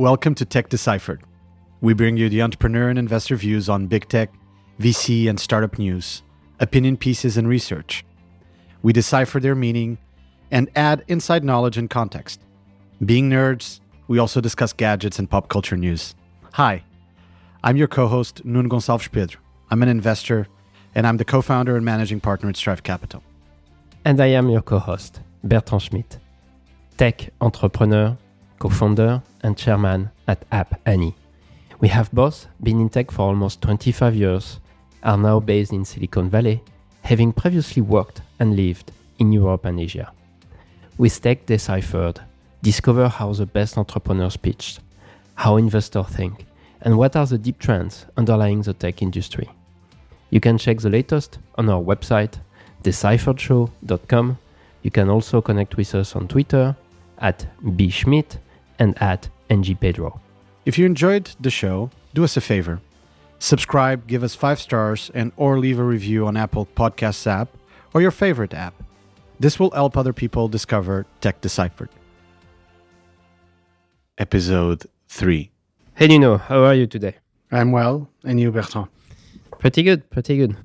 Welcome to Tech Deciphered. We bring you the entrepreneur and investor views on big tech, VC, and startup news, opinion pieces, and research. We decipher their meaning and add inside knowledge and context. Being nerds, we also discuss gadgets and pop culture news. Hi, I'm your co host, Nuno Gonçalves Pedro. I'm an investor, and I'm the co founder and managing partner at Strive Capital. And I am your co host, Bertrand Schmidt, tech entrepreneur, co founder, and chairman at App Annie. We have both been in tech for almost 25 years, are now based in Silicon Valley, having previously worked and lived in Europe and Asia. With Tech Deciphered, discover how the best entrepreneurs pitch, how investors think, and what are the deep trends underlying the tech industry. You can check the latest on our website, decipheredshow.com. You can also connect with us on Twitter at bschmidt and at ngpedro. If you enjoyed the show, do us a favor. Subscribe, give us five stars, and or leave a review on Apple Podcasts app or your favorite app. This will help other people discover Tech Deciphered. Episode 3. Hey Nuno, how are you today? I'm well, and you, Bertrand? Pretty good, pretty good.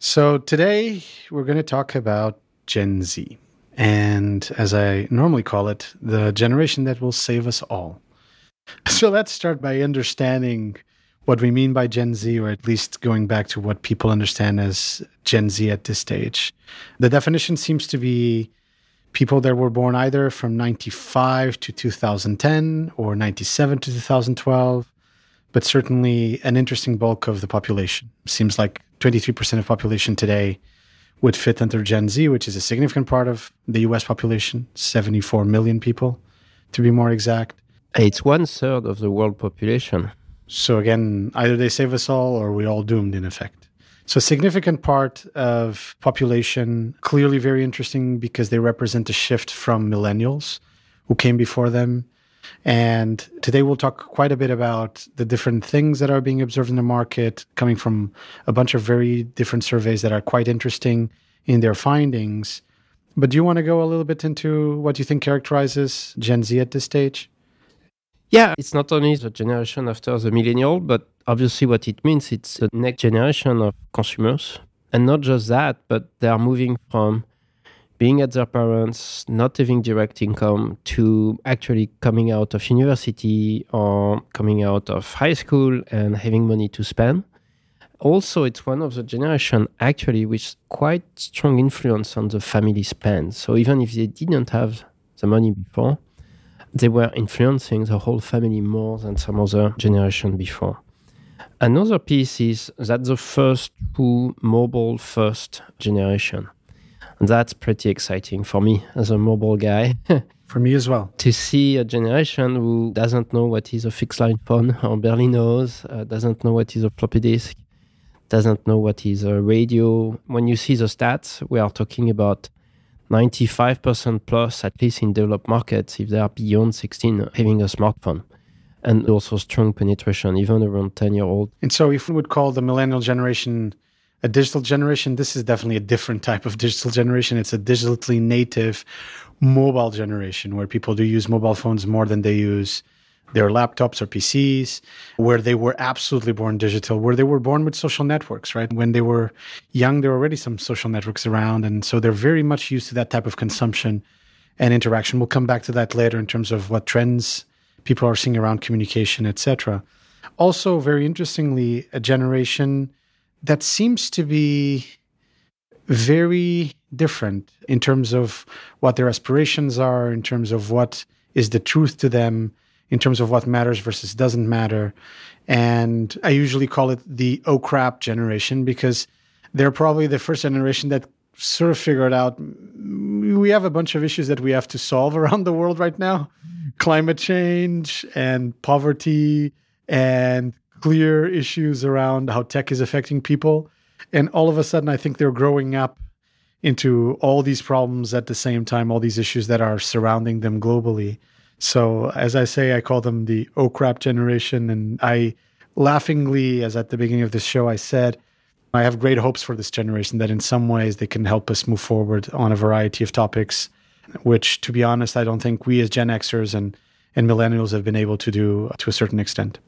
So, today we're going to talk about Gen Z. And as I normally call it, the generation that will save us all. So, let's start by understanding what we mean by Gen Z, or at least going back to what people understand as Gen Z at this stage. The definition seems to be people that were born either from 95 to 2010 or 97 to 2012, but certainly an interesting bulk of the population. Seems like 23% of population today would fit under Gen Z, which is a significant part of the US population, 74 million people to be more exact. It's one third of the world population. So again, either they save us all or we're all doomed in effect. So a significant part of population, clearly very interesting because they represent a shift from millennials who came before them. And today we'll talk quite a bit about the different things that are being observed in the market, coming from a bunch of very different surveys that are quite interesting in their findings. But do you want to go a little bit into what you think characterizes Gen Z at this stage? Yeah, it's not only the generation after the millennial, but obviously what it means it's the next generation of consumers. And not just that, but they are moving from being at their parents, not having direct income, to actually coming out of university or coming out of high school and having money to spend. Also, it's one of the generation actually with quite strong influence on the family spend. So even if they didn't have the money before, they were influencing the whole family more than some other generation before. Another piece is that the first true mobile first generation. And that's pretty exciting for me as a mobile guy. for me as well. To see a generation who doesn't know what is a fixed line phone or barely knows, uh, doesn't know what is a floppy disk, doesn't know what is a radio. When you see the stats, we are talking about 95% plus, at least in developed markets, if they are beyond 16, having a smartphone. And also strong penetration, even around 10 year old. And so, if we would call the millennial generation a digital generation, this is definitely a different type of digital generation. It's a digitally native mobile generation where people do use mobile phones more than they use their laptops or PCs, where they were absolutely born digital, where they were born with social networks, right? When they were young, there were already some social networks around. And so they're very much used to that type of consumption and interaction. We'll come back to that later in terms of what trends people are seeing around communication, etc. Also, very interestingly, a generation that seems to be very different in terms of what their aspirations are, in terms of what is the truth to them, in terms of what matters versus doesn't matter. And I usually call it the oh crap generation because they're probably the first generation that sort of figured out mm, we have a bunch of issues that we have to solve around the world right now climate change and poverty and clear issues around how tech is affecting people. And all of a sudden, I think they're growing up into all these problems at the same time, all these issues that are surrounding them globally. So, as I say, I call them the oh crap generation. And I laughingly, as at the beginning of this show, I said, I have great hopes for this generation that in some ways they can help us move forward on a variety of topics, which, to be honest, I don't think we as Gen Xers and, and millennials have been able to do to a certain extent.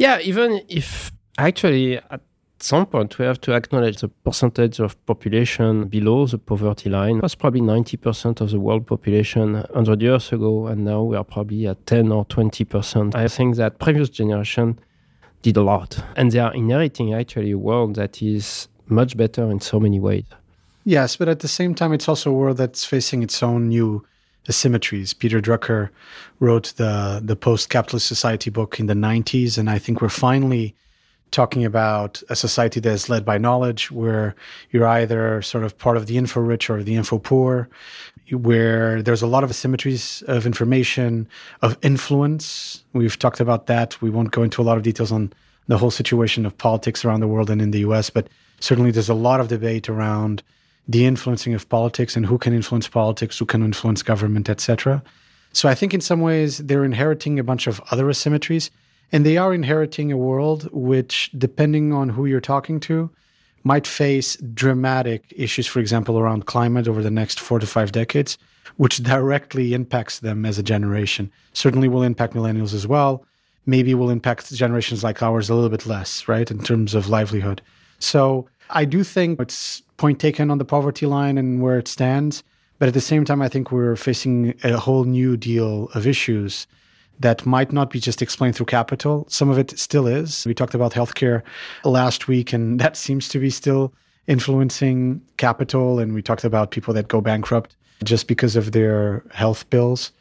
Yeah, even if actually at some point we have to acknowledge the percentage of population below the poverty line was probably 90% of the world population 100 years ago, and now we are probably at 10 or 20%. I think that previous generation did a lot, and they are inheriting actually a world that is much better in so many ways. Yes, but at the same time, it's also a world that's facing its own new asymmetries. Peter Drucker wrote the the post-capitalist society book in the 90s, and I think we're finally talking about a society that is led by knowledge, where you're either sort of part of the info rich or the info poor, where there's a lot of asymmetries of information, of influence. We've talked about that. We won't go into a lot of details on the whole situation of politics around the world and in the US, but certainly there's a lot of debate around the influencing of politics and who can influence politics, who can influence government, etc. So I think in some ways they're inheriting a bunch of other asymmetries, and they are inheriting a world which, depending on who you're talking to, might face dramatic issues, for example, around climate over the next four to five decades, which directly impacts them as a generation. Certainly will impact millennials as well. Maybe will impact generations like ours a little bit less, right, in terms of livelihood. So I do think it's point taken on the poverty line and where it stands. But at the same time, I think we're facing a whole new deal of issues that might not be just explained through capital. Some of it still is. We talked about healthcare last week, and that seems to be still influencing capital. And we talked about people that go bankrupt just because of their health bills.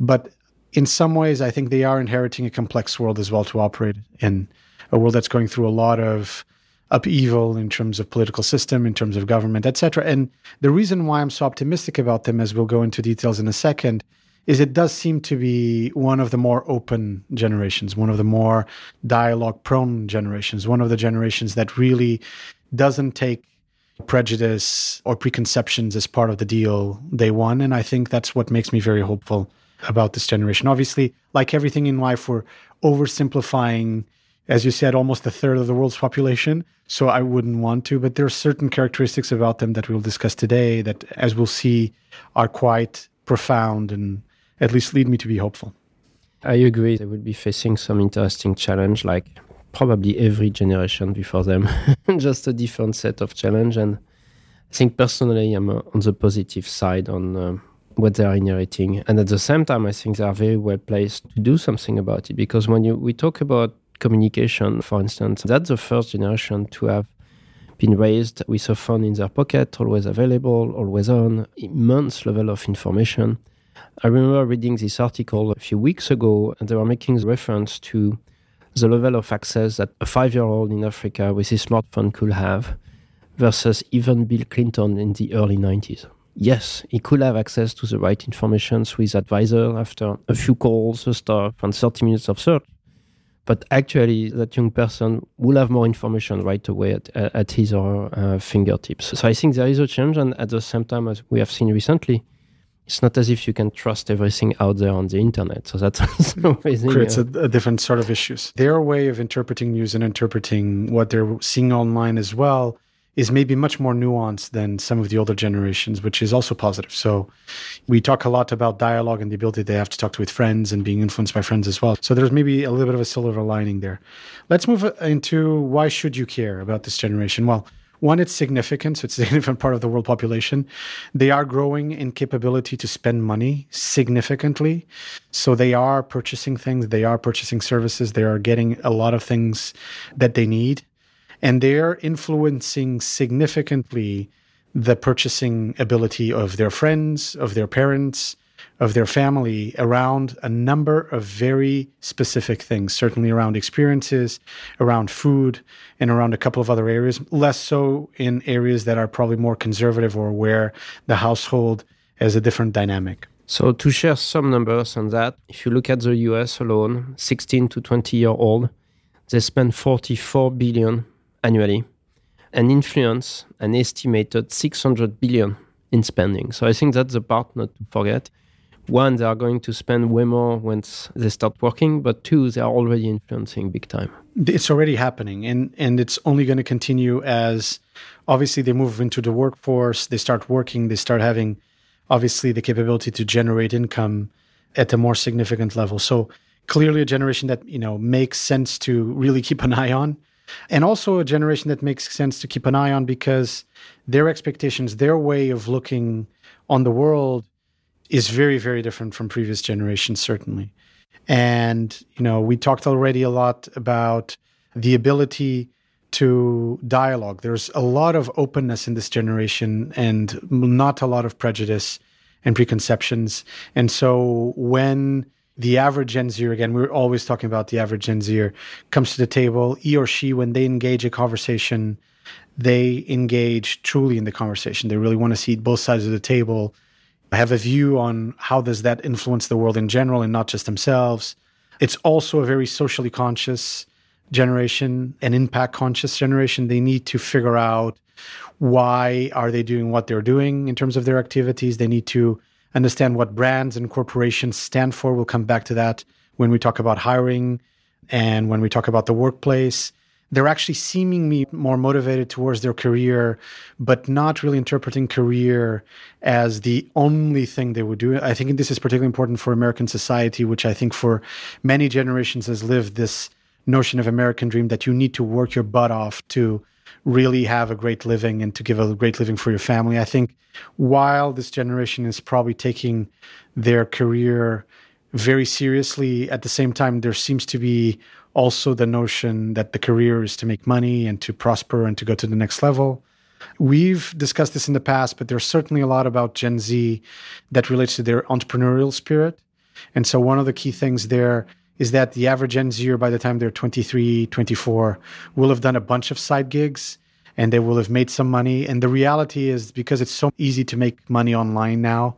But in some ways, I think they are inheriting a complex world as well to operate in a world that's going through a lot of upheaval in terms of political system, in terms of government, etc. And the reason why I'm so optimistic about them, as we'll go into details in a second, is it does seem to be one of the more open generations, one of the more dialogue prone generations, one of the generations that really doesn't take prejudice or preconceptions as part of the deal day one. And I think that's what makes me very hopeful about this generation. Obviously, like everything in life, we're oversimplifying as you said, almost a third of the world's population. So I wouldn't want to, but there are certain characteristics about them that we'll discuss today that, as we'll see, are quite profound and at least lead me to be hopeful. I agree. They will be facing some interesting challenge, like probably every generation before them, just a different set of challenge. And I think personally, I'm on the positive side on uh, what they are inheriting, and at the same time, I think they are very well placed to do something about it. Because when you we talk about communication, for instance. That's the first generation to have been raised with a phone in their pocket, always available, always on, immense level of information. I remember reading this article a few weeks ago, and they were making reference to the level of access that a five year old in Africa with his smartphone could have versus even Bill Clinton in the early 90s. Yes, he could have access to the right information with his advisor after a few calls, a stuff, and 30 minutes of search but actually that young person will have more information right away at, at his or her uh, fingertips. So I think there is a change, and at the same time, as we have seen recently, it's not as if you can trust everything out there on the internet. So that's amazing. Creates a, a, different sort of issues. Their way of interpreting news and interpreting what they're seeing online as well is maybe much more nuanced than some of the older generations, which is also positive. So we talk a lot about dialogue and the ability they have to talk to with friends and being influenced by friends as well. So there's maybe a little bit of a silver lining there. Let's move uh, into why should you care about this generation? Well, one, it's significant. So it's a significant part of the world population. They are growing in capability to spend money significantly. So they are purchasing things, they are purchasing services, they are getting a lot of things that they need and they're influencing significantly the purchasing ability of their friends, of their parents, of their family around a number of very specific things, certainly around experiences, around food, and around a couple of other areas, less so in areas that are probably more conservative or where the household has a different dynamic. So, to share some numbers on that, if you look at the US alone, 16 to 20 year old, they spend 44 billion annually and influence an estimated 600 billion in spending. So I think that's the part not to forget. One, they are going to spend way more once they start working, but two, they are already influencing big time. It's already happening, and and it's only going to continue as obviously they move into the workforce, they start working, they start having obviously the capability to generate income at a more significant level. So clearly a generation that, you know, makes sense to really keep an eye on. And also a generation that makes sense to keep an eye on because their expectations, their way of looking on the world is very, very different from previous generations, certainly. And, you know, we talked already a lot about the ability to dialogue. There's a lot of openness in this generation and not a lot of prejudice and preconceptions. And so when the average Gen Zer, again, we're always talking about the average Gen Zer, comes to the table, he or she, when they engage a conversation, they engage truly in the conversation. They really want to see both sides of the table, have a view on how does that influence the world in general and not just themselves. It's also a very socially conscious generation, an impact conscious generation. They need to figure out why are they doing what they're doing in terms of their activities. They need to understand what brands and corporations stand for. We'll come back to that when we talk about hiring and when we talk about the workplace. They're actually seemingly more motivated towards their career, but not really interpreting career as the only thing they would do. I think this is particularly important for American society, which I think for many generations has lived this notion of American dream that you need to work your butt off to really have a great living and to give a great living for your family. I think while this generation is probably taking their career very seriously, at the same time, there seems to be also the notion that the career is to make money and to prosper and to go to the next level. We've discussed this in the past, but there's certainly a lot about Gen Z that relates to their entrepreneurial spirit. And so, one of the key things there is that the average Gen Zer, by the time they're 23, 24, will have done a bunch of side gigs and they will have made some money. And the reality is because it's so easy to make money online now,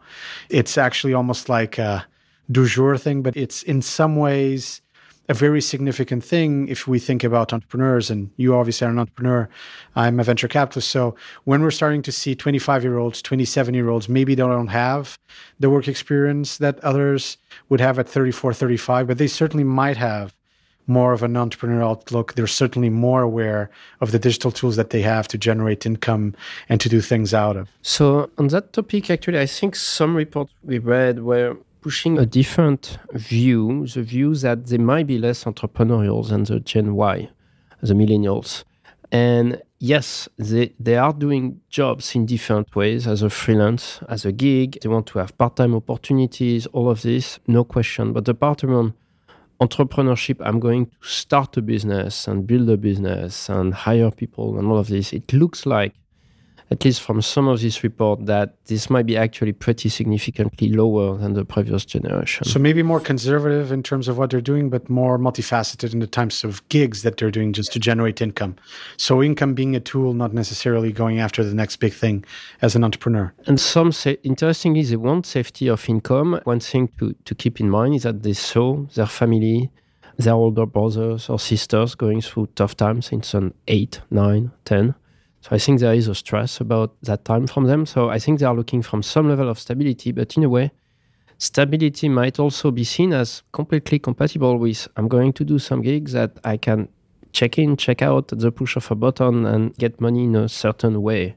it's actually almost like a du jour thing, but it's in some ways a very significant thing if we think about entrepreneurs. And you obviously are an entrepreneur. I'm a venture capitalist. So when we're starting to see 25 year olds, 27 year olds, maybe they don't have the work experience that others would have at 34, 35, but they certainly might have more of an entrepreneurial outlook. They're certainly more aware of the digital tools that they have to generate income and to do things out of. So, on that topic, actually, I think some reports we read were pushing a different view, the view that they might be less entrepreneurial than the Gen Y, the millennials. And yes, they, they are doing jobs in different ways as a freelance, as a gig. They want to have part time opportunities, all of this, no question. But the part around entrepreneurship, I'm going to start a business and build a business and hire people and all of this, it looks like at least from some of this report, that this might be actually pretty significantly lower than the previous generation. So maybe more conservative in terms of what they're doing, but more multifaceted in the types of gigs that they're doing just to generate income. So income being a tool, not necessarily going after the next big thing as an entrepreneur. And some say, interestingly, they want safety of income. One thing to, to keep in mind is that they saw their family their older brothers or sisters going through tough times in some 8, 9, 10 so I think there is a stress about that time from them. So I think they are looking from some level of stability, but in a way, stability might also be seen as completely compatible with I'm going to do some gigs that I can check in, check out at the push of a button and get money in a certain way.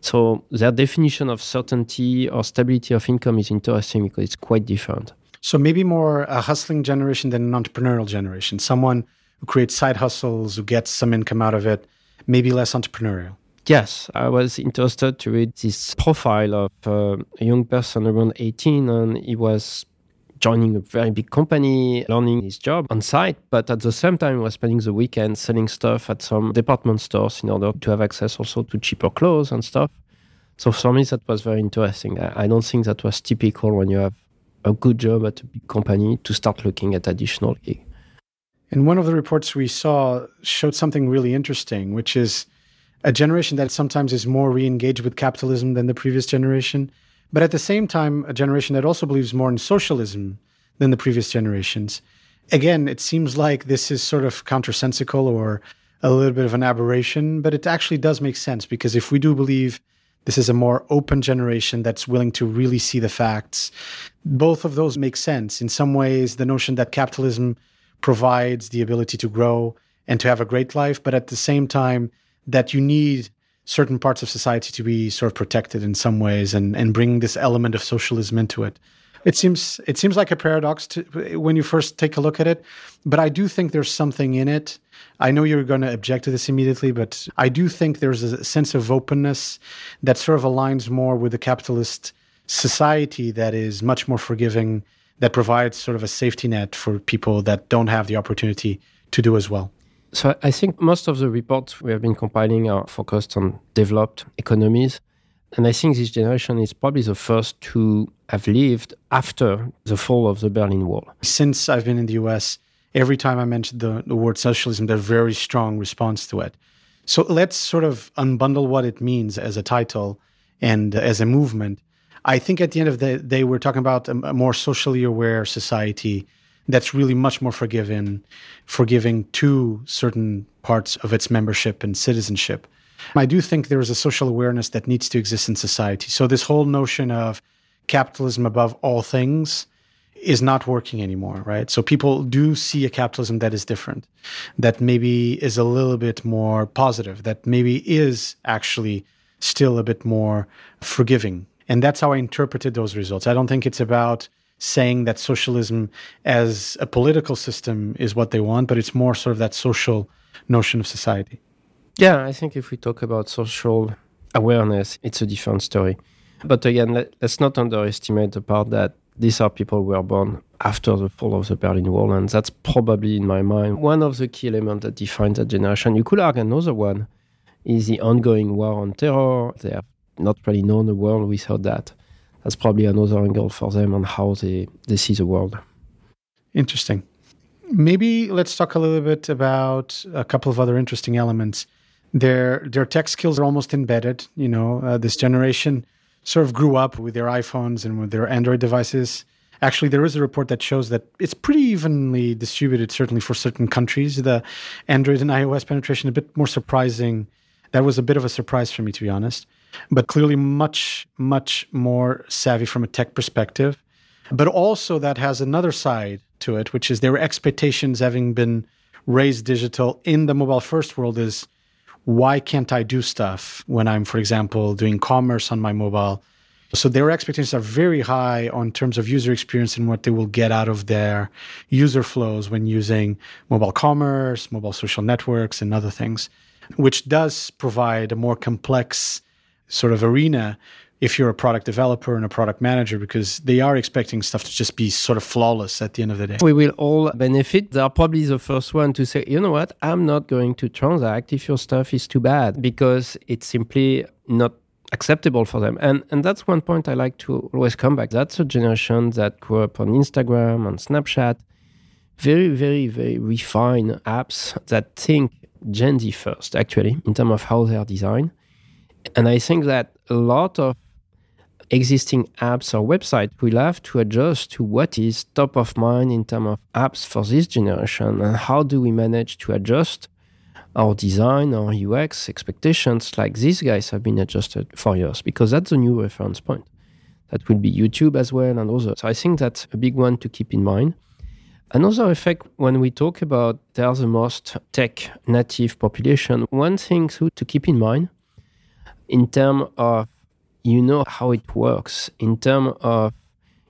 So their definition of certainty or stability of income is interesting because it's quite different. So maybe more a hustling generation than an entrepreneurial generation. Someone who creates side hustles, who gets some income out of it, maybe less entrepreneurial. Yes, I was interested to read this profile of uh, a young person around 18, and he was joining a very big company, learning his job on site, but at the same time, he was spending the weekend selling stuff at some department stores in order to have access also to cheaper clothes and stuff. So for me, that was very interesting. I, don't think that was typical when you have a good job at a big company to start looking at additional gig. And one of the reports we saw showed something really interesting, which is a generation that sometimes is more re-engaged with capitalism than the previous generation, but at the same time, a generation that also believes more in socialism than the previous generations. Again, it seems like this is sort of countersensical or a little bit of an aberration, but it actually does make sense because if we do believe this is a more open generation that's willing to really see the facts, both of those make sense. In some ways, the notion that capitalism provides the ability to grow and to have a great life, but at the same time, that you need certain parts of society to be sort of protected in some ways and, and bring this element of socialism into it. It seems it seems like a paradox to, when you first take a look at it, but I do think there's something in it. I know you're going to object to this immediately, but I do think there's a sense of openness that sort of aligns more with the capitalist society that is much more forgiving, that provides sort of a safety net for people that don't have the opportunity to do as well. So I think most of the reports we have been compiling are focused on developed economies. And I think this generation is probably the first to have lived after the fall of the Berlin Wall. Since I've been in the US, every time I mention the, the word socialism, there's a very strong response to it. So let's sort of unbundle what it means as a title and as a movement. I think at the end of the day, we're talking about a, a more socially aware society that's really much more forgiving, forgiving to certain parts of its membership and citizenship. I do think there is a social awareness that needs to exist in society. So this whole notion of capitalism above all things is not working anymore, right? So people do see a capitalism that is different, that maybe is a little bit more positive, that maybe is actually still a bit more forgiving. And that's how I interpreted those results. I don't think it's about saying that socialism as a political system is what they want, but it's more sort of that social notion of society. Yeah, I think if we talk about social awareness, it's a different story. But again, let, us not underestimate the part that these are people who were born after the fall of the Berlin Wall, and that's probably, in my mind, one of the key elements that defines that generation. You could argue another one is the ongoing war on terror. They have not really known the world without that. That's probably another angle for them on how they, they see the world. Interesting. Maybe let's talk a little bit about a couple of other interesting elements their their tech skills are almost embedded. You know, uh, this generation sort of grew up with their iPhones and with their Android devices. Actually, there is a report that shows that it's pretty evenly distributed, certainly for certain countries. The Android and iOS penetration a bit more surprising. That was a bit of a surprise for me, to be honest. But clearly, much much more savvy from a tech perspective. But also, that has another side to it, which is their expectations having been raised digital in the mobile first world is why can't I do stuff when I'm, for example, doing commerce on my mobile? So their expectations are very high on terms of user experience and what they will get out of their user flows when using mobile commerce, mobile social networks, and other things, which does provide a more complex sort of arena if you're a product developer and a product manager because they are expecting stuff to just be sort of flawless at the end of the day. We will all benefit. They are probably the first one to say, you know what, I'm not going to transact if your stuff is too bad because it's simply not acceptable for them. And and that's one point I like to always come back. That's a generation that grew up on Instagram, on Snapchat, very, very, very refined apps that think Gen Z first, actually, in terms of how they are designed. And I think that a lot of existing apps or websites will have to adjust to what is top of mind in terms of apps for this generation and how do we manage to adjust our design our UX expectations like these guys have been adjusted for years because that's the new reference point. That will be YouTube as well and others. So I think that's a big one to keep in mind. Another effect when we talk about they are the most tech native population, one thing to keep in mind in terms of you know how it works in terms of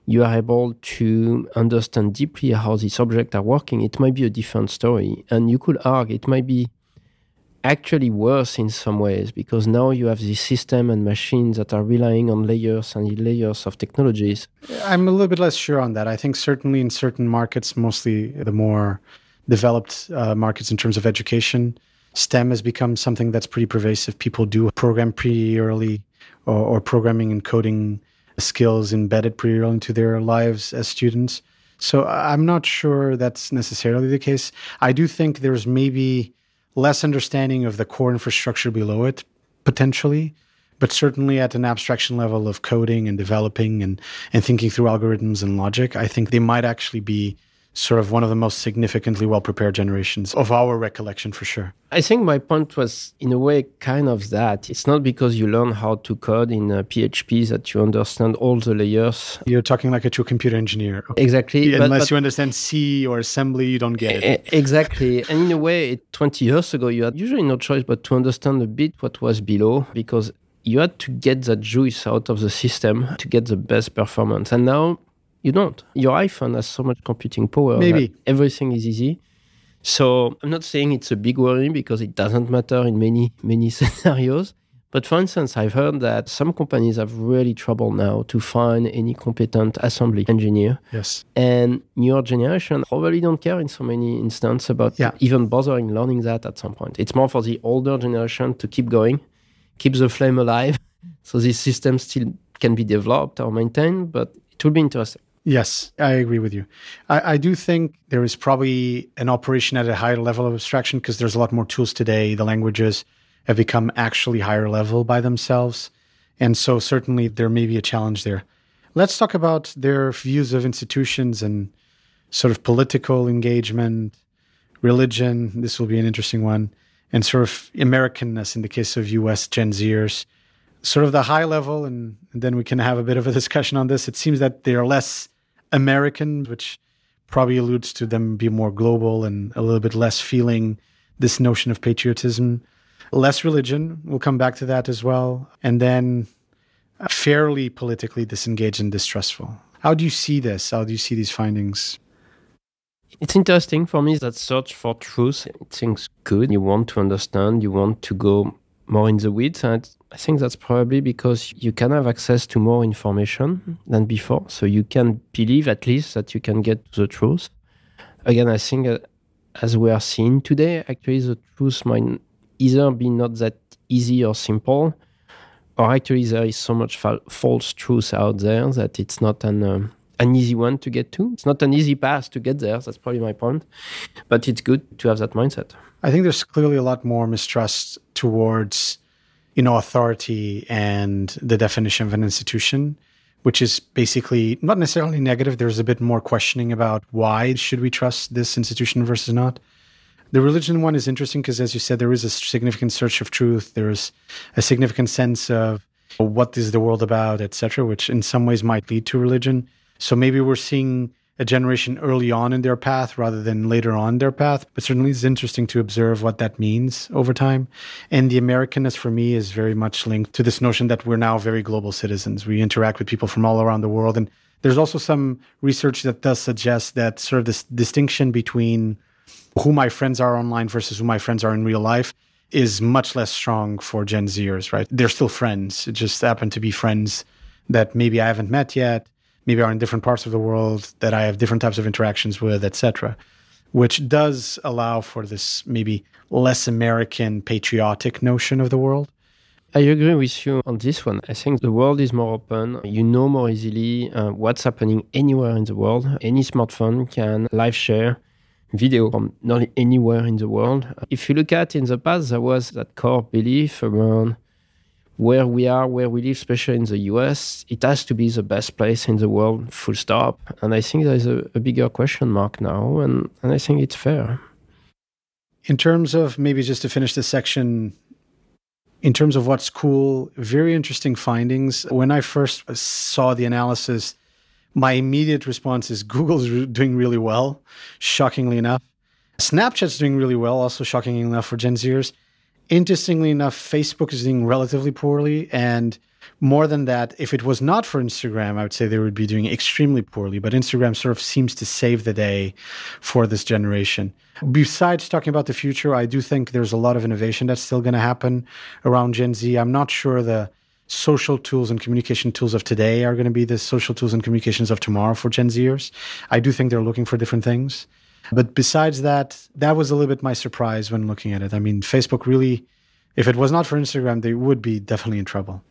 you are able to understand deeply how these objects are working, it might be a different story. And you could argue it might be actually worse in some ways because now you have this system and machines that are relying on layers and layers of technologies. I'm a little bit less sure on that. I think certainly in certain markets, mostly the more developed uh, markets in terms of education, STEM has become something that's pretty pervasive. People do program pretty early or, or programming and coding skills embedded pretty early into their lives as students. So I'm not sure that's necessarily the case. I do think there's maybe less understanding of the core infrastructure below it, potentially, but certainly at an abstraction level of coding and developing and, and thinking through algorithms and logic, I think they might actually be sort of one of the most significantly well prepared generations of our recollection for sure. I think my point was, in a way, kind of that. It's not because you learn how to code in uh, PHP that you understand all the layers. You're talking like a true computer engineer. Exactly. Unless but, but, you understand C or assembly, you don't get it. Exactly. and in a way, 20 years ago, you had usually no choice but to understand a bit what was below because you had to get that juice out of the system to get the best performance. And now You don't. Your iPhone has so much computing power. Maybe. everything is easy. So I'm not saying it's a big worry because it doesn't matter in many, many scenarios. But for instance, I've heard that some companies have really trouble now to find any competent assembly engineer. Yes. And newer generation probably don't care in so many instances about Yeah. even bothering learning that at some point. It's more for the older generation to keep going, keep the flame alive, so this system still can be developed or maintained. But it will be interesting. Yes, I agree with you. I, I do think there is probably an operation at a higher level of abstraction because there's a lot more tools today. The languages have become actually higher level by themselves. And so certainly there may be a challenge there. Let's talk about their views of institutions and sort of political engagement, religion. This will be an interesting one. And sort of Americanness in the case of US Gen Zers. Sort of the high level, and, and then we can have a bit of a discussion on this. It seems that they're less American, which probably alludes to them being more global and a little bit less feeling this notion of patriotism. Less religion, we'll come back to that as well. And then uh, fairly politically disengaged and distrustful. How do you see this? How do you see these findings? It's interesting for me that search for truth. Seems good. You want to understand. You want to go more in the weeds. And I think that's probably because you can have access to more information than before. So you can believe at least that you can get to the truth. Again, I think uh, as we are seeing today, actually the truth might either be not that easy or simple, or actually there is so much fa- false truth out there that it's not an um, an easy one to get to. It's not an easy path to get there. That's probably my point. But it's good to have that mindset. I think there's clearly a lot more mistrust towards, you know, authority and the definition of an institution, which is basically not necessarily negative. There's a bit more questioning about why should we trust this institution versus not. The religion one is interesting because, as you said, there is a significant search of truth. There's a significant sense of what is the world about, etc., which in some ways might lead to religion. So maybe we're seeing a generation early on in their path rather than later on their path. But certainly it's interesting to observe what that means over time. And the Americanness for me is very much linked to this notion that we're now very global citizens. We interact with people from all around the world. And there's also some research that does suggest that sort of this distinction between who my friends are online versus who my friends are in real life is much less strong for Gen Zers, right? They're still friends. It just happen to be friends that maybe I haven't met yet, maybe are in different parts of the world that I have different types of interactions with, etc. Which does allow for this maybe less American patriotic notion of the world. I agree with you on this one. I think the world is more open. You know more easily uh, what's happening anywhere in the world. Any smartphone can live share video from not anywhere in the world. If you look at in the past, there was that core belief around where we are, where we live, especially in the US, it has to be the best place in the world, full stop. And I think there's a, a bigger question mark now, and, and I think it's fair. In terms of maybe just to finish this section, in terms of what's cool, very interesting findings. When I first saw the analysis, my immediate response is Google's re- doing really well, shockingly enough. Snapchat's doing really well, also shockingly enough for Gen Zers. Interestingly enough, Facebook is doing relatively poorly. And more than that, if it was not for Instagram, I would say they would be doing extremely poorly. But Instagram sort of seems to save the day for this generation. Besides talking about the future, I do think there's a lot of innovation that's still going to happen around Gen Z. I'm not sure the social tools and communication tools of today are going to be the social tools and communications of tomorrow for Gen Zers. I do think they're looking for different things. But besides that, that was a little bit my surprise when looking at it. I mean, Facebook really, if it was not for Instagram, they would be definitely in trouble.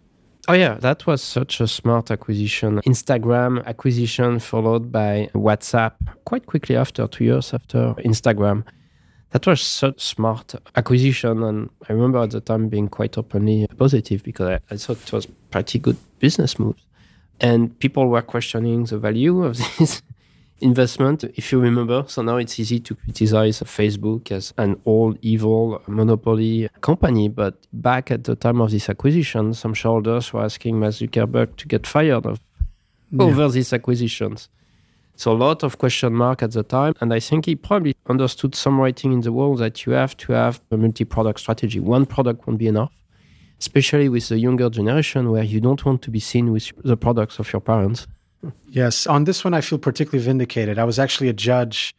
Oh yeah, that was such a smart acquisition. Instagram acquisition followed by WhatsApp quite quickly after, two years after Instagram. That was such smart acquisition, and I remember at the time being quite openly positive because I, I thought it was pretty good business moves. And people were questioning the value of this investment, if you remember. So now it's easy to criticize Facebook as an old evil monopoly company. But back at the time of this acquisition, some shareholders were asking Mark Zuckerberg to get fired of, Yeah. over these acquisitions. So a lot of question mark at the time. And I think he probably understood some writing in the wall that you have to have a multi-product strategy. One product won't be enough. Especially with the younger generation where you don't want to be seen with the products of your parents Yes, on this one, I feel particularly vindicated. I was actually a judge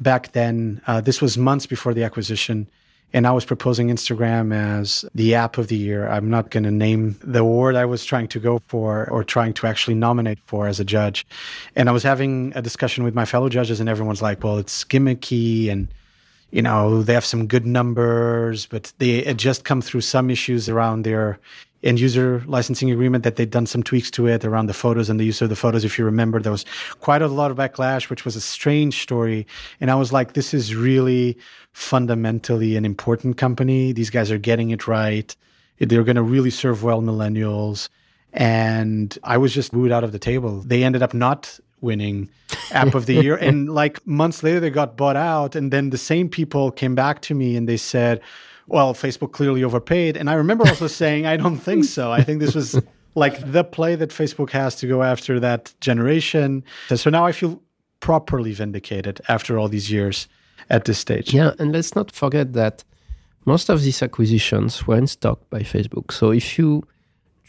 back then. Uh, this was months before the acquisition, and I was proposing Instagram as the app of the year. I'm not going to name the award I was trying to go for or trying to actually nominate for as a judge. And I was having a discussion with my fellow judges, and everyone's like, well, it's gimmicky and you know, they have some good numbers, but they just come through some issues around their end user licensing agreement that they'd done some tweaks to it around the photos and the use of the photos. If you remember, there was quite a lot of backlash, which was a strange story. And I was like, this is really fundamentally an important company. These guys are getting it right. They're going to really serve well millennials. And I was just booed out of the table. They ended up not winning app of the year. And like months later, they got bought out. And then the same people came back to me and they said, well, Facebook clearly overpaid. And I remember also saying, I don't think so. I think this was like the play that Facebook has to go after that generation. So now I feel properly vindicated after all these years at this stage. Yeah. And let's not forget that most of these acquisitions were in stock by Facebook. So if you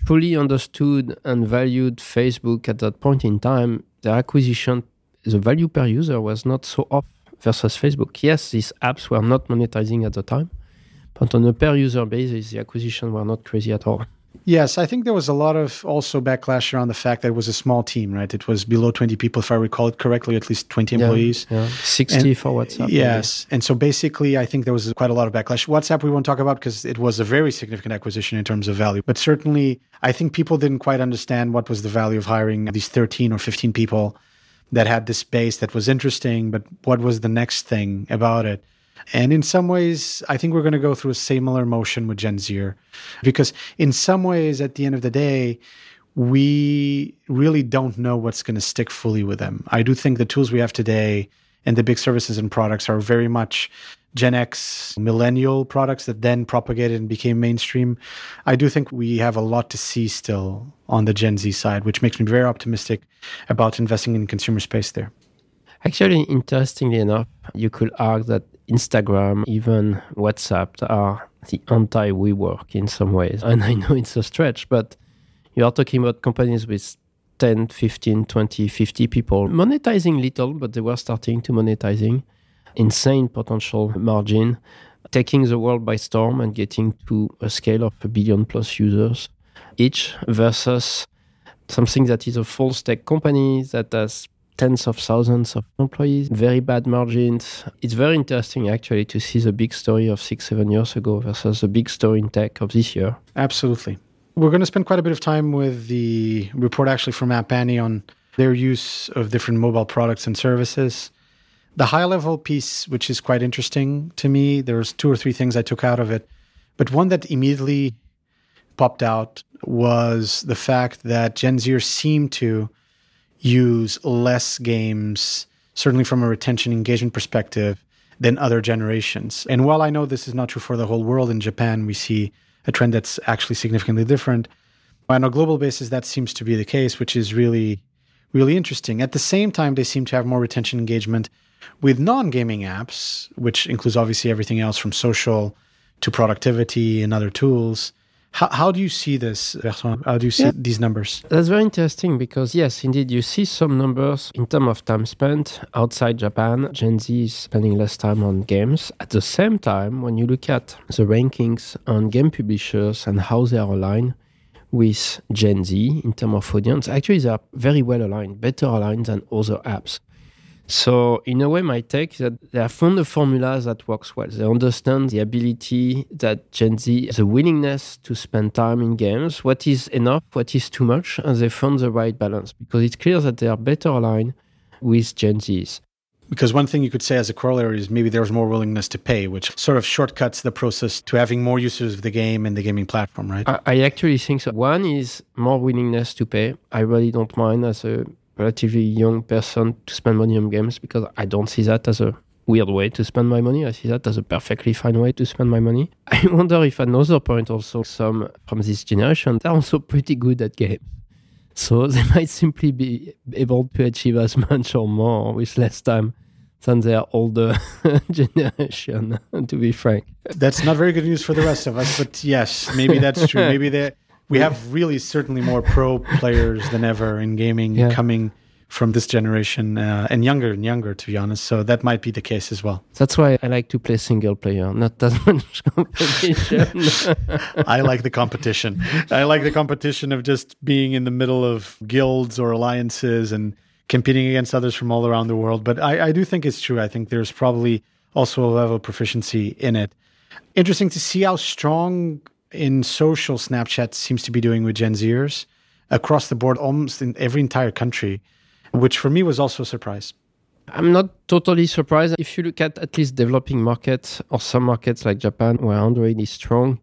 truly understood and valued Facebook at that point in time, the acquisition, the value per user was not so off versus Facebook. Yes, these apps were not monetizing at the time, but on a per user basis, the acquisition were not crazy at all. Yes, I think there was a lot of also backlash around the fact that it was a small team, right? It was below 20 people, if I recall it correctly, at least 20 employees. Yeah, yeah. 60 and, for WhatsApp. Yes. Maybe. And so basically, I think there was quite a lot of backlash. WhatsApp, we won't talk about because it was a very significant acquisition in terms of value. But certainly, I think people didn't quite understand what was the value of hiring these 13 or 15 people that had this base that was interesting, but what was the next thing about it? And in some ways, I think we're going to go through a similar motion with Gen Zer, because in some ways, at the end of the day, we really don't know what's going to stick fully with them. I do think the tools we have today and the big services and products are very much Gen X millennial products that then propagated and became mainstream. I do think we have a lot to see still on the Gen Z side, which makes me very optimistic about investing in consumer space there. Actually, interestingly enough, you could argue that Instagram, even WhatsApp are the anti WeWork in some ways. And I know it's a stretch, but you are talking about companies with 10, 15, 20, 50 people monetizing little, but they were starting to monetizing. Insane potential margin, taking the world by storm and getting to a scale of a billion plus users each versus something that is a full stack company that has tens of thousands of employees, very bad margins. It's very interesting actually to see the big story of six, seven years ago versus the big story in tech of this year. Absolutely. We're going to spend quite a bit of time with the report actually from App Annie on their use of different mobile products and services. The high level piece, which is quite interesting to me, there's two or three things I took out of it. But one that immediately popped out was the fact that Gen Zers seem to use less games, certainly from a retention engagement perspective, than other generations. And while I know this is not true for the whole world, in Japan, we see a trend that's actually significantly different. On a global basis, that seems to be the case, which is really, really interesting. At the same time, they seem to have more retention engagement with non gaming apps, which includes obviously everything else from social to productivity and other tools. How, how do you see this, Bertrand? How do you see yeah. these numbers? That's very interesting because, yes, indeed, you see some numbers in terms of time spent outside Japan. Gen Z is spending less time on games. At the same time, when you look at the rankings on game publishers and how they are aligned with Gen Z in terms of audience, actually, they are very well aligned, better aligned than other apps. So in a way, my take is that they have found a formula that works well. They understand the ability that Gen Z, the willingness to spend time in games, what is enough, what is too much, and they found the right balance because it's clear that they are better aligned with Gen Zs. Because one thing you could say as a corollary is maybe there's more willingness to pay, which sort of shortcuts the process to having more users of the game and the gaming platform, right? I, I actually think so. One is more willingness to pay. I really don't mind as a relatively young person to spend money on games because I don't see that as a weird way to spend my money. I see that as a perfectly fine way to spend my money. I wonder if another point also some from this generation they're also pretty good at games. So they might simply be able to achieve as much or more with less time than their older generation, to be frank. That's not very good news for the rest of us, but yes, maybe that's true. Maybe they we have really certainly more pro players than ever in gaming Yeah. coming from this generation uh, and younger and younger, to be honest. So that might be the case as well. That's why I like to play single player, not that much competition. I like the competition. I like the competition of just being in the middle of guilds or alliances and competing against others from all around the world. But I, I do think it's true. I think there's probably also a level of proficiency in it. Interesting to see how strong in social Snapchat seems to be doing with Gen Zers across the board, almost in every entire country, which for me was also a surprise. I'm not totally surprised. If you look at at least developing markets or some markets like Japan where Android is strong,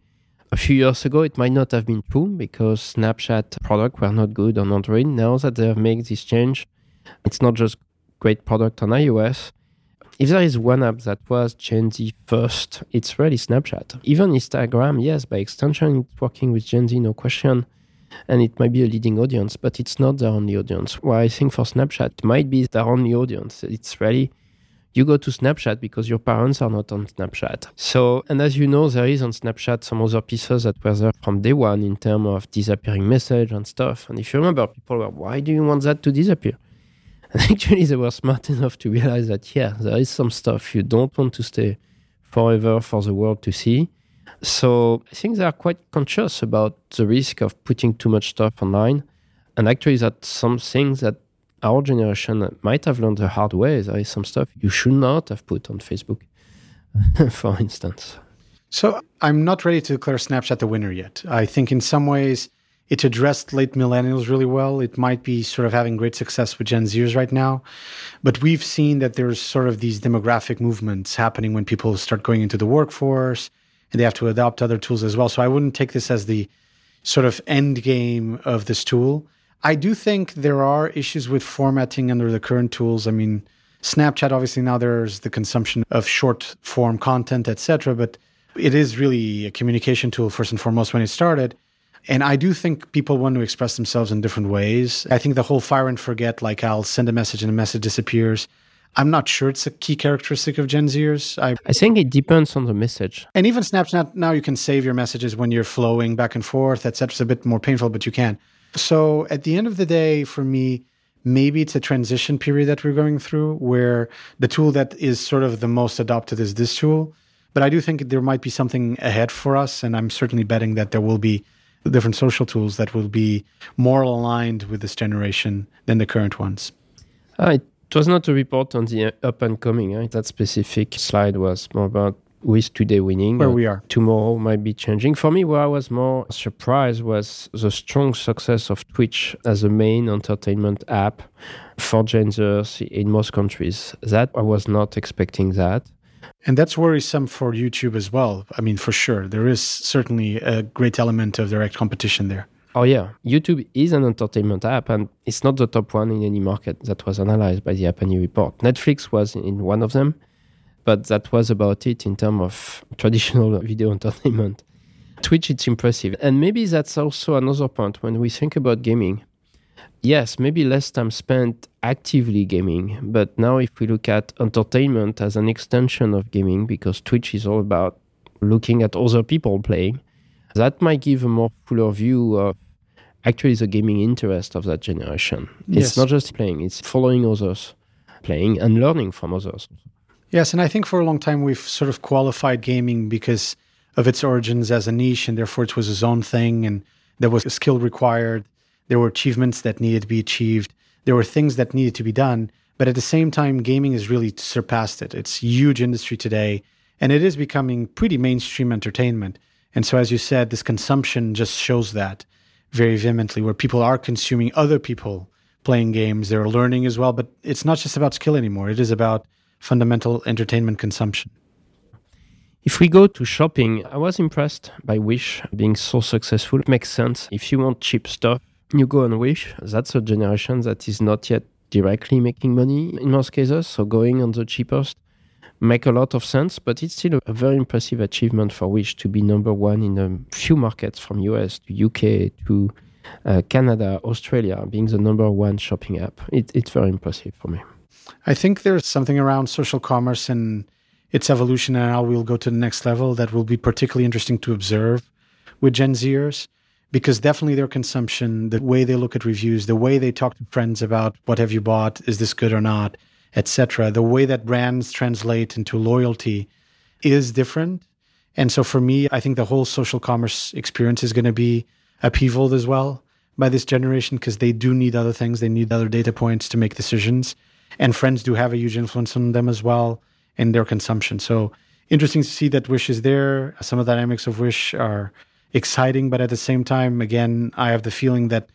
a few years ago it might not have been true because Snapchat product were not good on Android. Now that they have made this change, it's not just great product on iOS. If there is one app that was Gen Z first, it's really Snapchat. Even Instagram, yes, by extension, it's working with Gen Z, no question and it might be a leading audience, but it's not their only audience. Why I think for Snapchat it might be their only audience. It's really you go to Snapchat because your parents are not on Snapchat. So, and as you know, there is on Snapchat some other pieces that were there from day one in terms of disappearing message and stuff. And if you remember, people were, why do you want that to disappear? And actually, they were smart enough to realize that, yeah, there is some stuff you don't want to stay forever for the world to see. So I think they are quite conscious about the risk of putting too much stuff online. And actually, that some things that our generation might have learned the hard way. There is some stuff you should not have put on Facebook, for instance. So I'm not ready to declare Snapchat the winner yet. I think in some ways it addressed late millennials really well. It might be sort of having great success with Gen Zers right now. But we've seen that there's sort of these demographic movements happening when people start going into the workforce and they have to adopt other tools as well. So I wouldn't take this as the sort of end game of this tool. I do think there are issues with formatting under the current tools. I mean, Snapchat obviously now there's the consumption of short form content, etc. But it is really a communication tool first and foremost when it started. And I do think people want to express themselves in different ways. I think the whole fire and forget, like I'll send a message and a message disappears. I'm not sure it's a key characteristic of Gen Zers. I, I think it depends on the message. and even Snapchat now you can save your messages when you're flowing back and forth, etc. It's a bit more painful, but you can. So at the end of the day, for me, maybe it's a transition period that we're going through where the tool that is sort of the most adopted is this tool. But I do think there might be something ahead for us, and I'm certainly betting that there will be different social tools that will be more aligned with this generation than the current ones. Ah, it was not a report on the up and coming. eh? That specific slide was more about who is today winning. Where Uh, we are. tomorrow might be changing. For me, where I was more surprised was the strong success of Twitch as a main entertainment app for Gen Zers in most countries. That I was not expecting that. And that's worrisome for YouTube as well. I mean, for sure. There is certainly a great element of direct competition there. Oh yeah, YouTube is an entertainment app, and it's not the top one in any market that was analyzed by the App Annie report. Netflix was in one of them, but that was about it in terms of traditional video entertainment. Twitch, it's impressive, and maybe that's also another point when we think about gaming. Yes, maybe less time spent actively gaming, but now if we look at entertainment as an extension of gaming, because Twitch is all about looking at other people playing, that might give a more fuller view of actually the gaming interest of that generation. Yes. It's not just playing, it's following others playing and learning from others. Yes, and I think for a long time we've sort of qualified gaming because of its origins as a niche, and therefore it was its own thing, and there was a skill required. There were achievements that needed to be achieved. There were things that needed to be done. But at the same time, gaming has really surpassed it. It's huge industry today, and it is becoming pretty mainstream entertainment. And so, as you said, this consumption just shows that very vehemently, where people are consuming other people playing games. They're learning as well, but it's not just about skill anymore. It is about fundamental entertainment consumption. If we go to shopping, I was impressed by Wish being so successful. It makes sense. If you want cheap stuff, you go on Wish. That's a generation that is not yet directly making money in most cases. So going on the cheapest make a lot of sense, but it's still a very impressive achievement for Wish to be number one in a few markets from US to UK to uh, Canada, Australia, being the number one shopping app. It, it's very impressive for me. I think there's something around social commerce and its evolution and how we'll go to the next level that will be particularly interesting to observe with Gen Zers because definitely their consumption, the way they look at reviews, the way they talk to friends about what have you bought, is this good or not, etc. The way that brands translate into loyalty is different. And so for me, I think the whole social commerce experience is going to be upheavaled as well by this generation because they do need other things. They need other data points to make decisions. And friends do have a huge influence on them as well in their consumption. So interesting to see that Wish is there. Some of the dynamics of Wish are exciting, but at the same time, again, I have the feeling that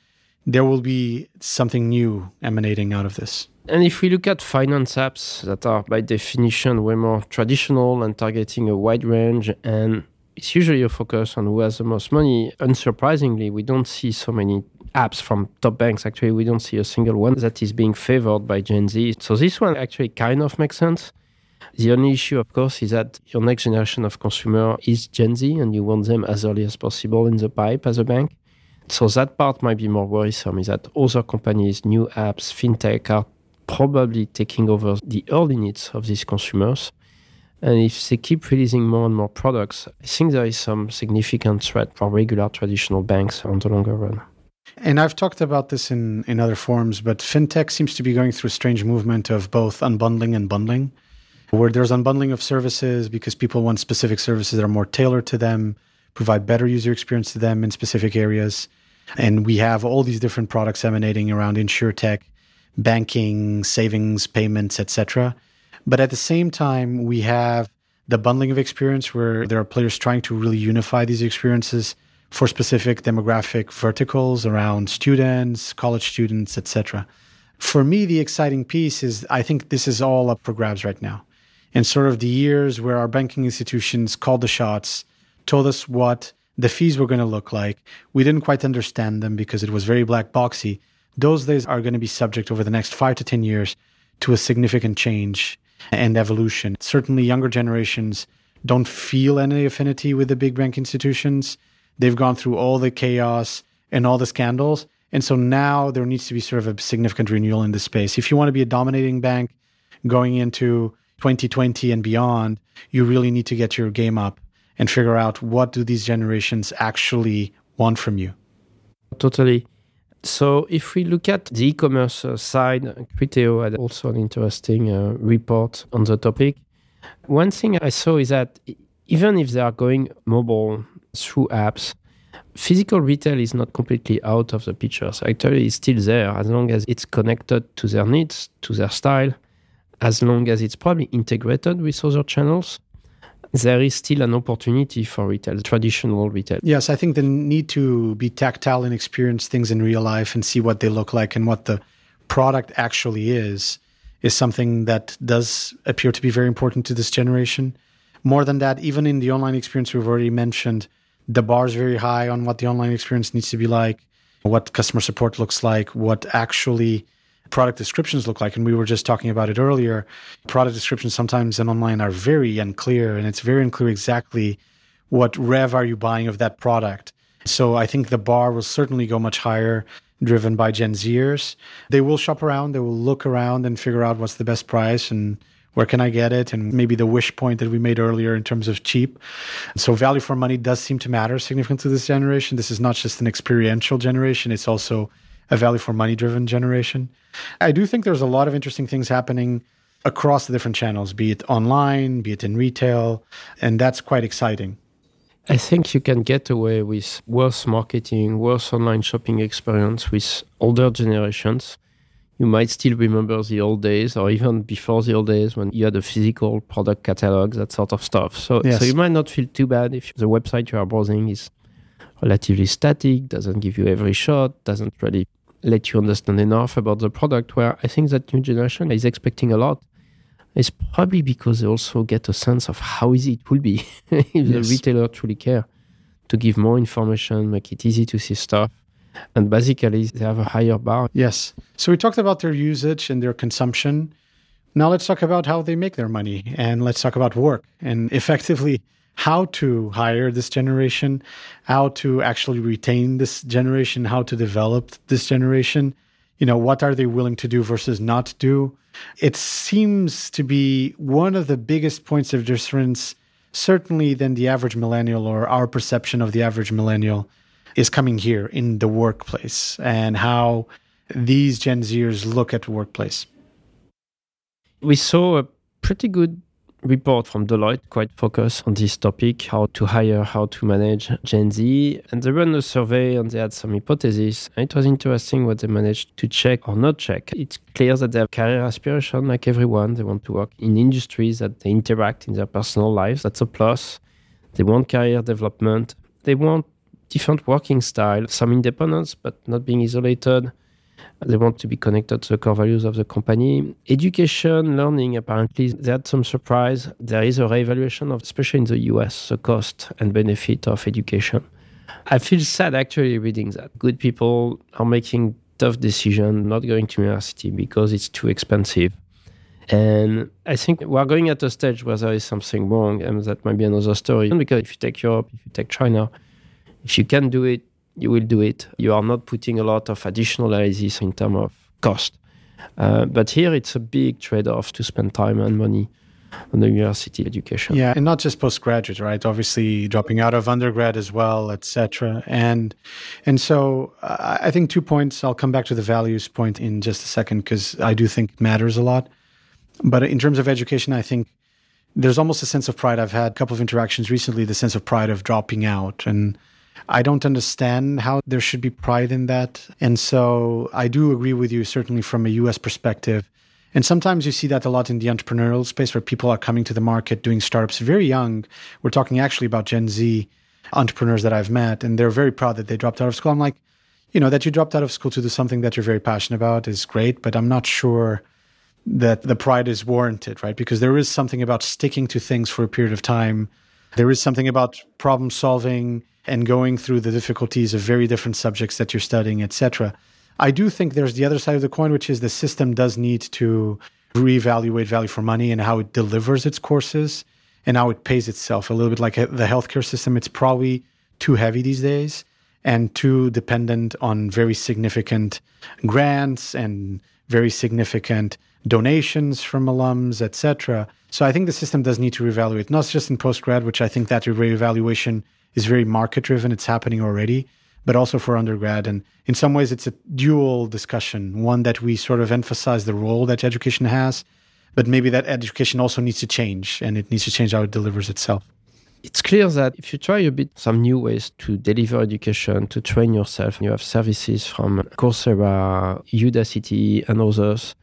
there will be something new emanating out of this. And if we look at finance apps that are by definition way more traditional and targeting a wide range, and it's usually a focus on who has the most money, unsurprisingly, we don't see so many apps from top banks. Actually, we don't see a single one that is being favored by Gen Z. So this one actually kind of makes sense. The only issue, of course, is that your next generation of consumer is Gen Z, and you want them as early as possible in the pipe as a bank. So that part might be more worrisome. Is that other companies, new apps, fintech are probably taking over the early needs of these consumers. And if they keep releasing more and more products, I think there is some significant threat for regular traditional banks on the longer run. And I've talked about this in, in other forums, but fintech seems to be going through a strange movement of both unbundling and bundling, where there's unbundling of services because people want specific services that are more tailored to them, provide better user experience to them in specific areas. And we have all these different products emanating around insurtech, banking, savings, payments, etc. But at the same time, we have the bundling of experience where there are players trying to really unify these experiences for specific demographic verticals around students, college students, etc. For me, the exciting piece is I think this is all up for grabs right now. And sort of the years where our banking institutions called the shots, told us what the fees were going to look like. We didn't quite understand them because it was very black boxy. Those days are going to be subject over the next five to 10 years to a significant change and evolution. Certainly, younger generations don't feel any affinity with the big bank institutions. They've gone through all the chaos and all the scandals. And so now there needs to be sort of a significant renewal in this space. If you want to be a dominating bank going into 2020 and beyond, you really need to get your game up and figure out what do these generations actually want from you. Totally. So if we look at the e-commerce uh, side, Criteo had also an interesting uh, report on the topic. One thing I saw is that even if they are going mobile through apps, physical retail is not completely out of the picture. So actually, it's still there as long as it's connected to their needs, to their style, as long as it's probably integrated with other channels there is still an opportunity for retail, traditional retail. Yes, I think the need to be tactile and experience things in real life and see what they look like and what the product actually is is something that does appear to be very important to this generation. More than that, even in the online experience we've already mentioned, the bar is very high on what the online experience needs to be like, what customer support looks like, what actually product descriptions look like. And we were just talking about it earlier. Product descriptions sometimes in online are very unclear, and it's very unclear exactly what rev are you buying of that product. So I think the bar will certainly go much higher, driven by Gen Zers. They will shop around, they will look around and figure out what's the best price and where can I get it? And maybe the wish point that we made earlier in terms of cheap. So value for money does seem to matter significantly to this generation. This is not just an experiential generation, it's also a value for money driven generation. I do think there's a lot of interesting things happening across the different channels, be it online, be it in retail, and that's quite exciting. I think you can get away with worse marketing, worse online shopping experience with older generations. You might still remember the old days, or even before the old days when you had a physical product catalog, that sort of stuff. So, yes. so you might not feel too bad if the website you are browsing is relatively static, doesn't give you every shot, doesn't really let you understand enough about the product. Where I think that new generation is expecting a lot. It's probably because they also get a sense of how easy it will be if yes. the retailer truly care to give more information, make it easy to see stuff. And basically, they have a higher bar. Yes. So we talked about their usage and their consumption. Now let's talk about how they make their money and let's talk about work and effectively how to hire this generation, how to actually retain this generation, how to develop this generation. You know, what are they willing to do versus not do? It seems to be one of the biggest points of difference, certainly than the average millennial or our perception of the average millennial. is coming here in the workplace and how these Gen Zers look at workplace. We saw a pretty good report from Deloitte, quite focused on this topic how to hire, how to manage Gen Z. And they ran a survey and they had some hypotheses. It was interesting what they managed to check or not check. It's clear that they have career aspiration like everyone. They want to work in industries that they interact in their personal lives. That's a plus. They want career development. They want different working style, some independence, but not being isolated. They want to be connected to the core values of the company. Education, learning, apparently, they had some surprise. There is a reevaluation of, especially in the US, the cost and benefit of education. I feel sad actually reading that. Good people are making tough decisions, not going to university because it's too expensive. And I think we're going at a stage where there is something wrong, and that might be another story. Because if you take Europe, if you take China, if you can do it, you will do it. You are not putting a lot of additional analysis in terms of cost. Uh, but here it's a big trade off to spend time and money on the university education. Yeah, and not just postgraduate, right? Obviously, dropping out of undergrad as well, etc. And and so uh, I think two points. I'll come back to the values point in just a second because I do think it matters a lot. But in terms of education, I think there's almost a sense of pride. I've had a couple of interactions recently. The sense of pride of dropping out and I don't understand how there should be pride in that. And so I do agree with you, certainly from a US perspective. And sometimes you see that a lot in the entrepreneurial space where people are coming to the market doing startups very young. We're talking actually about Gen Z entrepreneurs that I've met, and they're very proud that they dropped out of school. I'm like, you know, that you dropped out of school to do something that you're very passionate about is great, but I'm not sure that the pride is warranted, right? Because there is something about sticking to things for a period of time. There is something about problem solving and going through the difficulties of very different subjects that you're studying, etc. I do think there's the other side of the coin, which is the system does need to reevaluate value for money and how it delivers its courses and how it pays itself. A little bit like the healthcare system, it's probably too heavy these days and too dependent on very significant grants and very significant donations from alums, etc. So I think the system does need to reevaluate, not just in postgrad, which I think that reevaluation is very market driven. It's happening already, but also for undergrad. And in some ways, it's a dual discussion one that we sort of emphasize the role that education has, but maybe that education also needs to change and it needs to change how it delivers itself. It's clear that if you try a bit some new ways to deliver education, to train yourself, you have services from Coursera, Udacity, and others,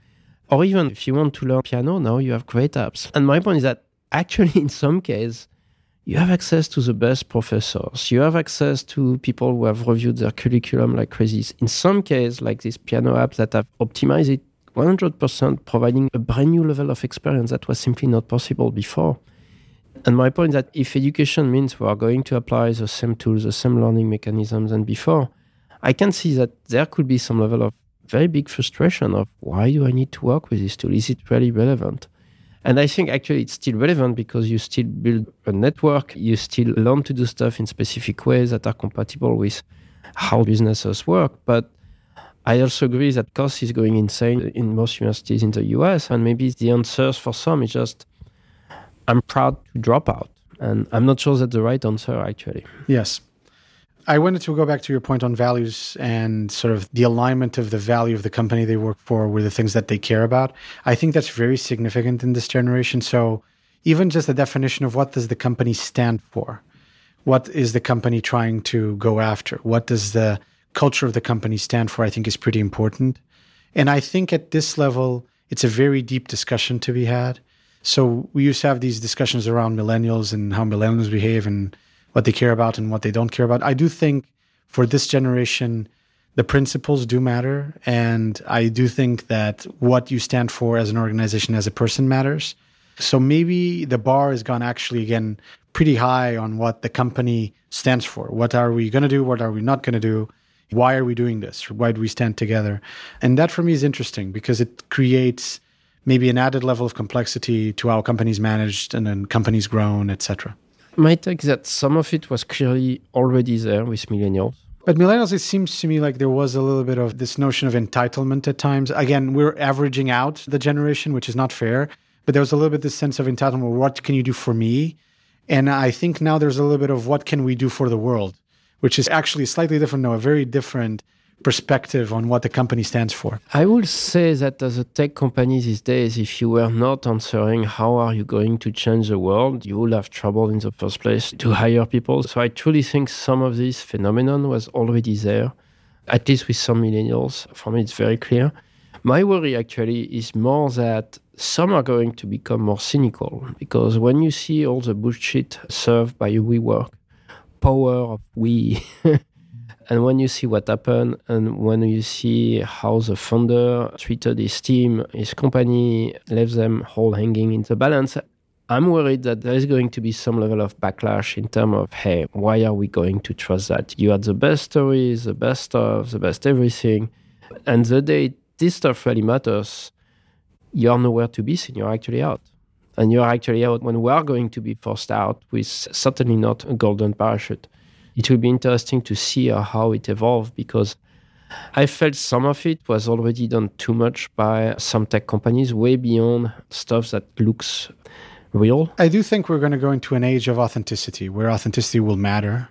or even if you want to learn piano, now you have great apps. And my point is that actually, in some cases, you have access to the best professors. You have access to people who have reviewed their curriculum like crazy. In some cases, like this piano app that have optimized it 100%, providing a brand new level of experience that was simply not possible before. And my point is that if education means we are going to apply the same tools, the same learning mechanisms than before, I can see that there could be some level of very big frustration of why do I need to work with this tool? Is it really relevant? And I think actually it's still relevant because you still build a network, you still learn to do stuff in specific ways that are compatible with how businesses work. But I also agree that cost is going insane in most universities in the US. And maybe the answers for some is just, I'm proud to drop out. And I'm not sure that's the right answer, actually. Yes. I wanted to go back to your point on values and sort of the alignment of the value of the company they work for with the things that they care about. I think that's very significant in this generation. So even just the definition of what does the company stand for? What is the company trying to go after? What does the culture of the company stand for? I think is pretty important. And I think at this level, it's a very deep discussion to be had. So we used to have these discussions around millennials and how millennials behave and what they care about and what they don't care about. I do think for this generation, the principles do matter. And I do think that what you stand for as an organization, as a person matters. So maybe the bar has gone actually again pretty high on what the company stands for. What are we going to do? What are we not going to do? Why are we doing this? Why do we stand together? And that for me is interesting because it creates maybe an added level of complexity to how companies managed and then companies grown, etc. My take is that some of it was clearly already there with millennials. But millennials, it seems to me like there was a little bit of this notion of entitlement at times. Again, we're averaging out the generation, which is not fair. But there was a little bit this sense of entitlement. What can you do for me? And I think now there's a little bit of what can we do for the world? which is actually slightly different, no, a very different perspective on what the company stands for. I would say that as a tech company these days, if you were not answering how are you going to change the world, you will have trouble in the first place to hire people. So I truly think some of this phenomenon was already there, at least with some millennials. For me, it's very clear. My worry actually is more that some are going to become more cynical because when you see all the bullshit served by WeWork, power of we And when you see what happened, and when you see how the founder treated his team, his company, left them all hanging in the balance, I'm worried that there is going to be some level of backlash in terms of, hey, why are we going to trust that? You had the best stories, the best stuff, the best everything. And the day this stuff really matters, you're nowhere to be seen. You're actually out. And you're actually out when we are going to be forced out with certainly not a golden parachute it will be interesting to see uh, how it evolved because I felt some of it was already done too much by some tech companies, way beyond stuff that looks real. I do think we're going to go into an age of authenticity where authenticity will matter.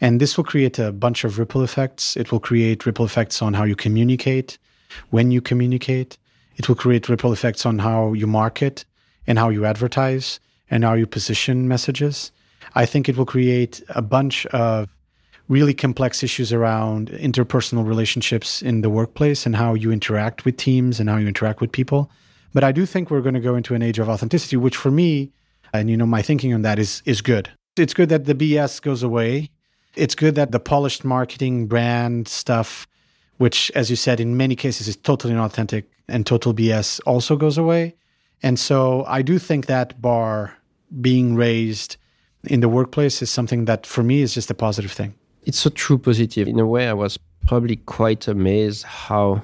And this will create a bunch of ripple effects. It will create ripple effects on how you communicate, when you communicate. It will create ripple effects on how you market and how you advertise and how you position messages. I think it will create a bunch of really complex issues around interpersonal relationships in the workplace and how you interact with teams and how you interact with people. But I do think we're going to go into an age of authenticity, which for me, and you know, my thinking on that is is good. It's good that the BS goes away. It's good that the polished marketing brand stuff, which, as you said, in many cases is totally inauthentic and total BS, also goes away. And so I do think that bar being raised in the workplace is something that for me is just a positive thing. It's a true positive. In a way, I was probably quite amazed how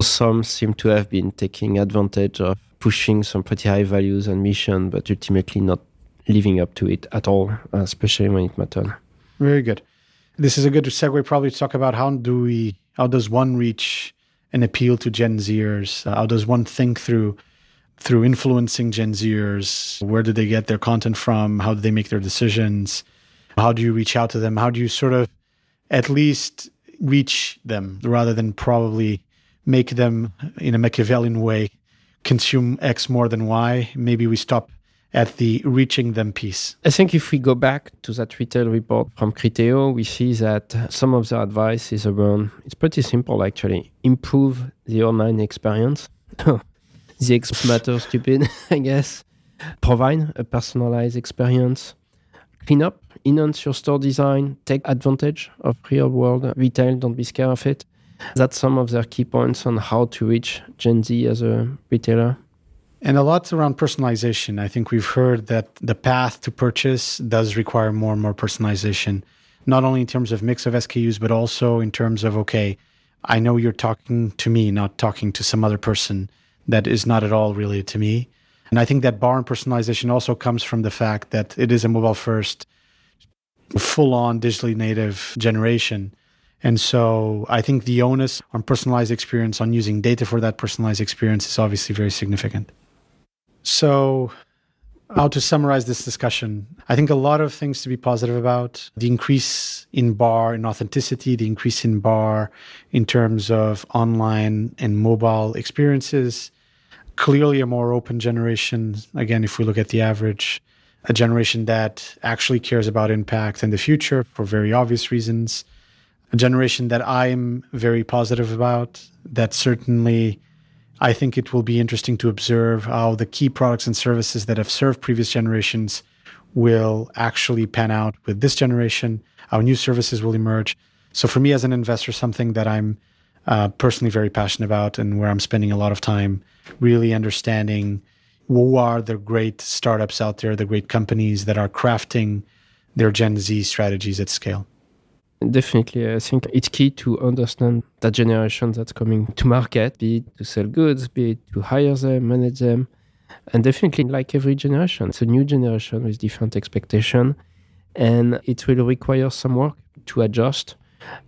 some seem to have been taking advantage of pushing some pretty high values and mission, but ultimately not living up to it at all, especially when it mattered. Very good. This is a good segue probably to talk about how do we how does one reach an appeal to Gen Zers? How does one think through through influencing Gen Zers? Where do they get their content from? How do they make their decisions? How do you reach out to them? How do you sort of at least reach them rather than probably make them in a Machiavellian way consume X more than Y? Maybe we stop at the reaching them piece. I think if we go back to that retail report from Criteo, we see that some of the advice is around, it's pretty simple actually, improve the online experience. the matter stupid, I guess. Provide a personalized experience. Clean up, enhance your store design, take advantage of real world retail, don't be scared of it. That's some of their key points on how to reach Gen Z as a retailer. And a lot around personalization. I think we've heard that the path to purchase does require more and more personalization, not only in terms of mix of SKUs, but also in terms of, okay, I know you're talking to me, not talking to some other person that is not at all related to me. And I think that bar and personalization also comes from the fact that it is a mobile first, full on digitally native generation. And so I think the onus on personalized experience, on using data for that personalized experience, is obviously very significant. So, how to summarize this discussion? I think a lot of things to be positive about the increase in bar in authenticity, the increase in bar in terms of online and mobile experiences, clearly a more open generation. Again, if we look at the average, a generation that actually cares about impact and the future for very obvious reasons. A generation that I'm very positive about, that certainly I think it will be interesting to observe how the key products and services that have served previous generations will actually pan out with this generation, how new services will emerge. So, for me as an investor, something that I'm uh, personally very passionate about and where I'm spending a lot of time really understanding who are the great startups out there, the great companies that are crafting their Gen Z strategies at scale. Definitely, I think it's key to understand that generation that's coming to market, be it to sell goods, be it to hire them, manage them. And definitely, like every generation, it's a new generation with different expectation. And it will require some work to adjust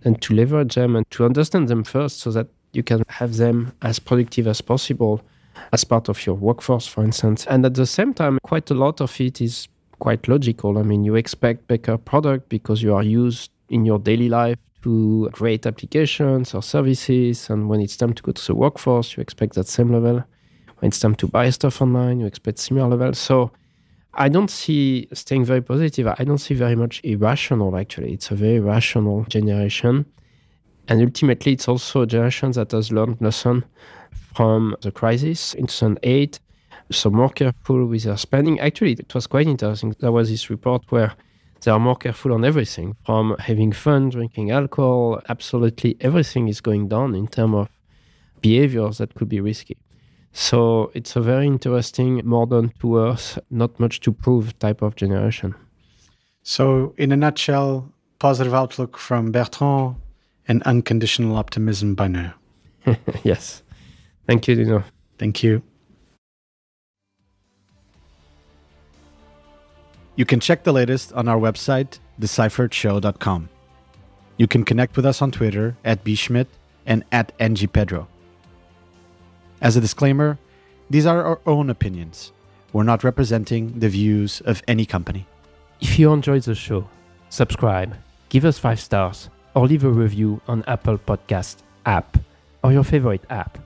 and to leverage them and to understand them first so that you can have them as productive as possible as part of your workforce, for instance. And at the same time, quite a lot of it is quite logical. I mean, you expect better product because you are used in your daily life to create applications or services. And when it's time to go to the workforce, you expect that same level. When it's time to buy stuff online, you expect similar level. So I don't see staying very positive. I don't see very much irrational actually. It's a very rational generation. And ultimately it's also a generation that has learned lesson from the crisis in 2008. So more careful with their spending. Actually, it was quite interesting. There was this report where they are more careful on everything from having fun, drinking alcohol. Absolutely everything is going down in terms of behaviors that could be risky. So it's a very interesting, modern to earth, not much to prove type of generation. So, in a nutshell, positive outlook from Bertrand and unconditional optimism by Nuno. yes. Thank you, Nuno. Thank you. You can check the latest on our website, decipheredshow.com. You can connect with us on Twitter at bschmidt and at ngpedro. As a disclaimer, these are our own opinions. We're not representing the views of any company. If you enjoyed the show, subscribe, give us five stars, or leave a review on Apple Podcast app or your favorite app,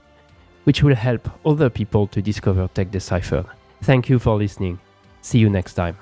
which will help other people to discover Tech Deciphered. Thank you for listening. See you next time.